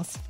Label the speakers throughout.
Speaker 1: else.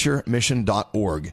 Speaker 2: adventuremission.org.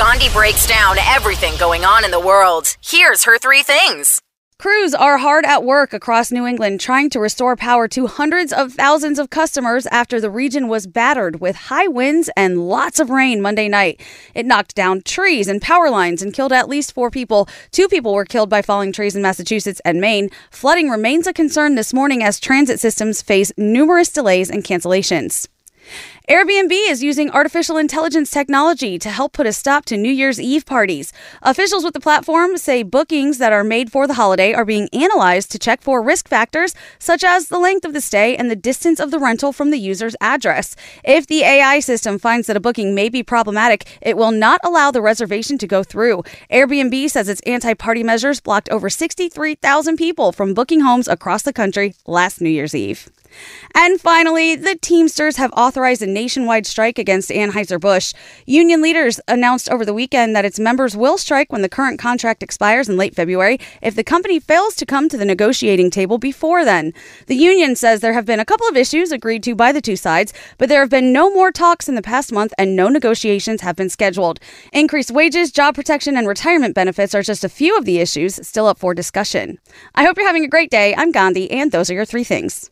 Speaker 3: Gandhi breaks down everything going on in the world. Here's her three things.
Speaker 4: Crews are hard at work across New England trying to restore power to hundreds of thousands of customers after the region was battered with high winds and lots of rain Monday night. It knocked down trees and power lines and killed at least four people. Two people were killed by falling trees in Massachusetts and Maine. Flooding remains a concern this morning as transit systems face numerous delays and cancellations. Airbnb is using artificial intelligence technology to help put a stop to New Year's Eve parties. Officials with the platform say bookings that are made for the holiday are being analyzed to check for risk factors such as the length of the stay and the distance of the rental from the user's address. If the AI system finds that a booking may be problematic, it will not allow the reservation to go through. Airbnb says its anti party measures blocked over 63,000 people from booking homes across the country last New Year's Eve. And finally, the Teamsters have authorized a nationwide strike against Anheuser-Busch. Union leaders announced over the weekend that its members will strike when the current contract expires in late February if the company fails to come to the negotiating table before then. The union says there have been a couple of issues agreed to by the two sides, but there have been no more talks in the past month and no negotiations have been scheduled. Increased wages, job protection, and retirement benefits are just a few of the issues still up for discussion. I hope you're having a great day. I'm Gandhi, and those are your three things.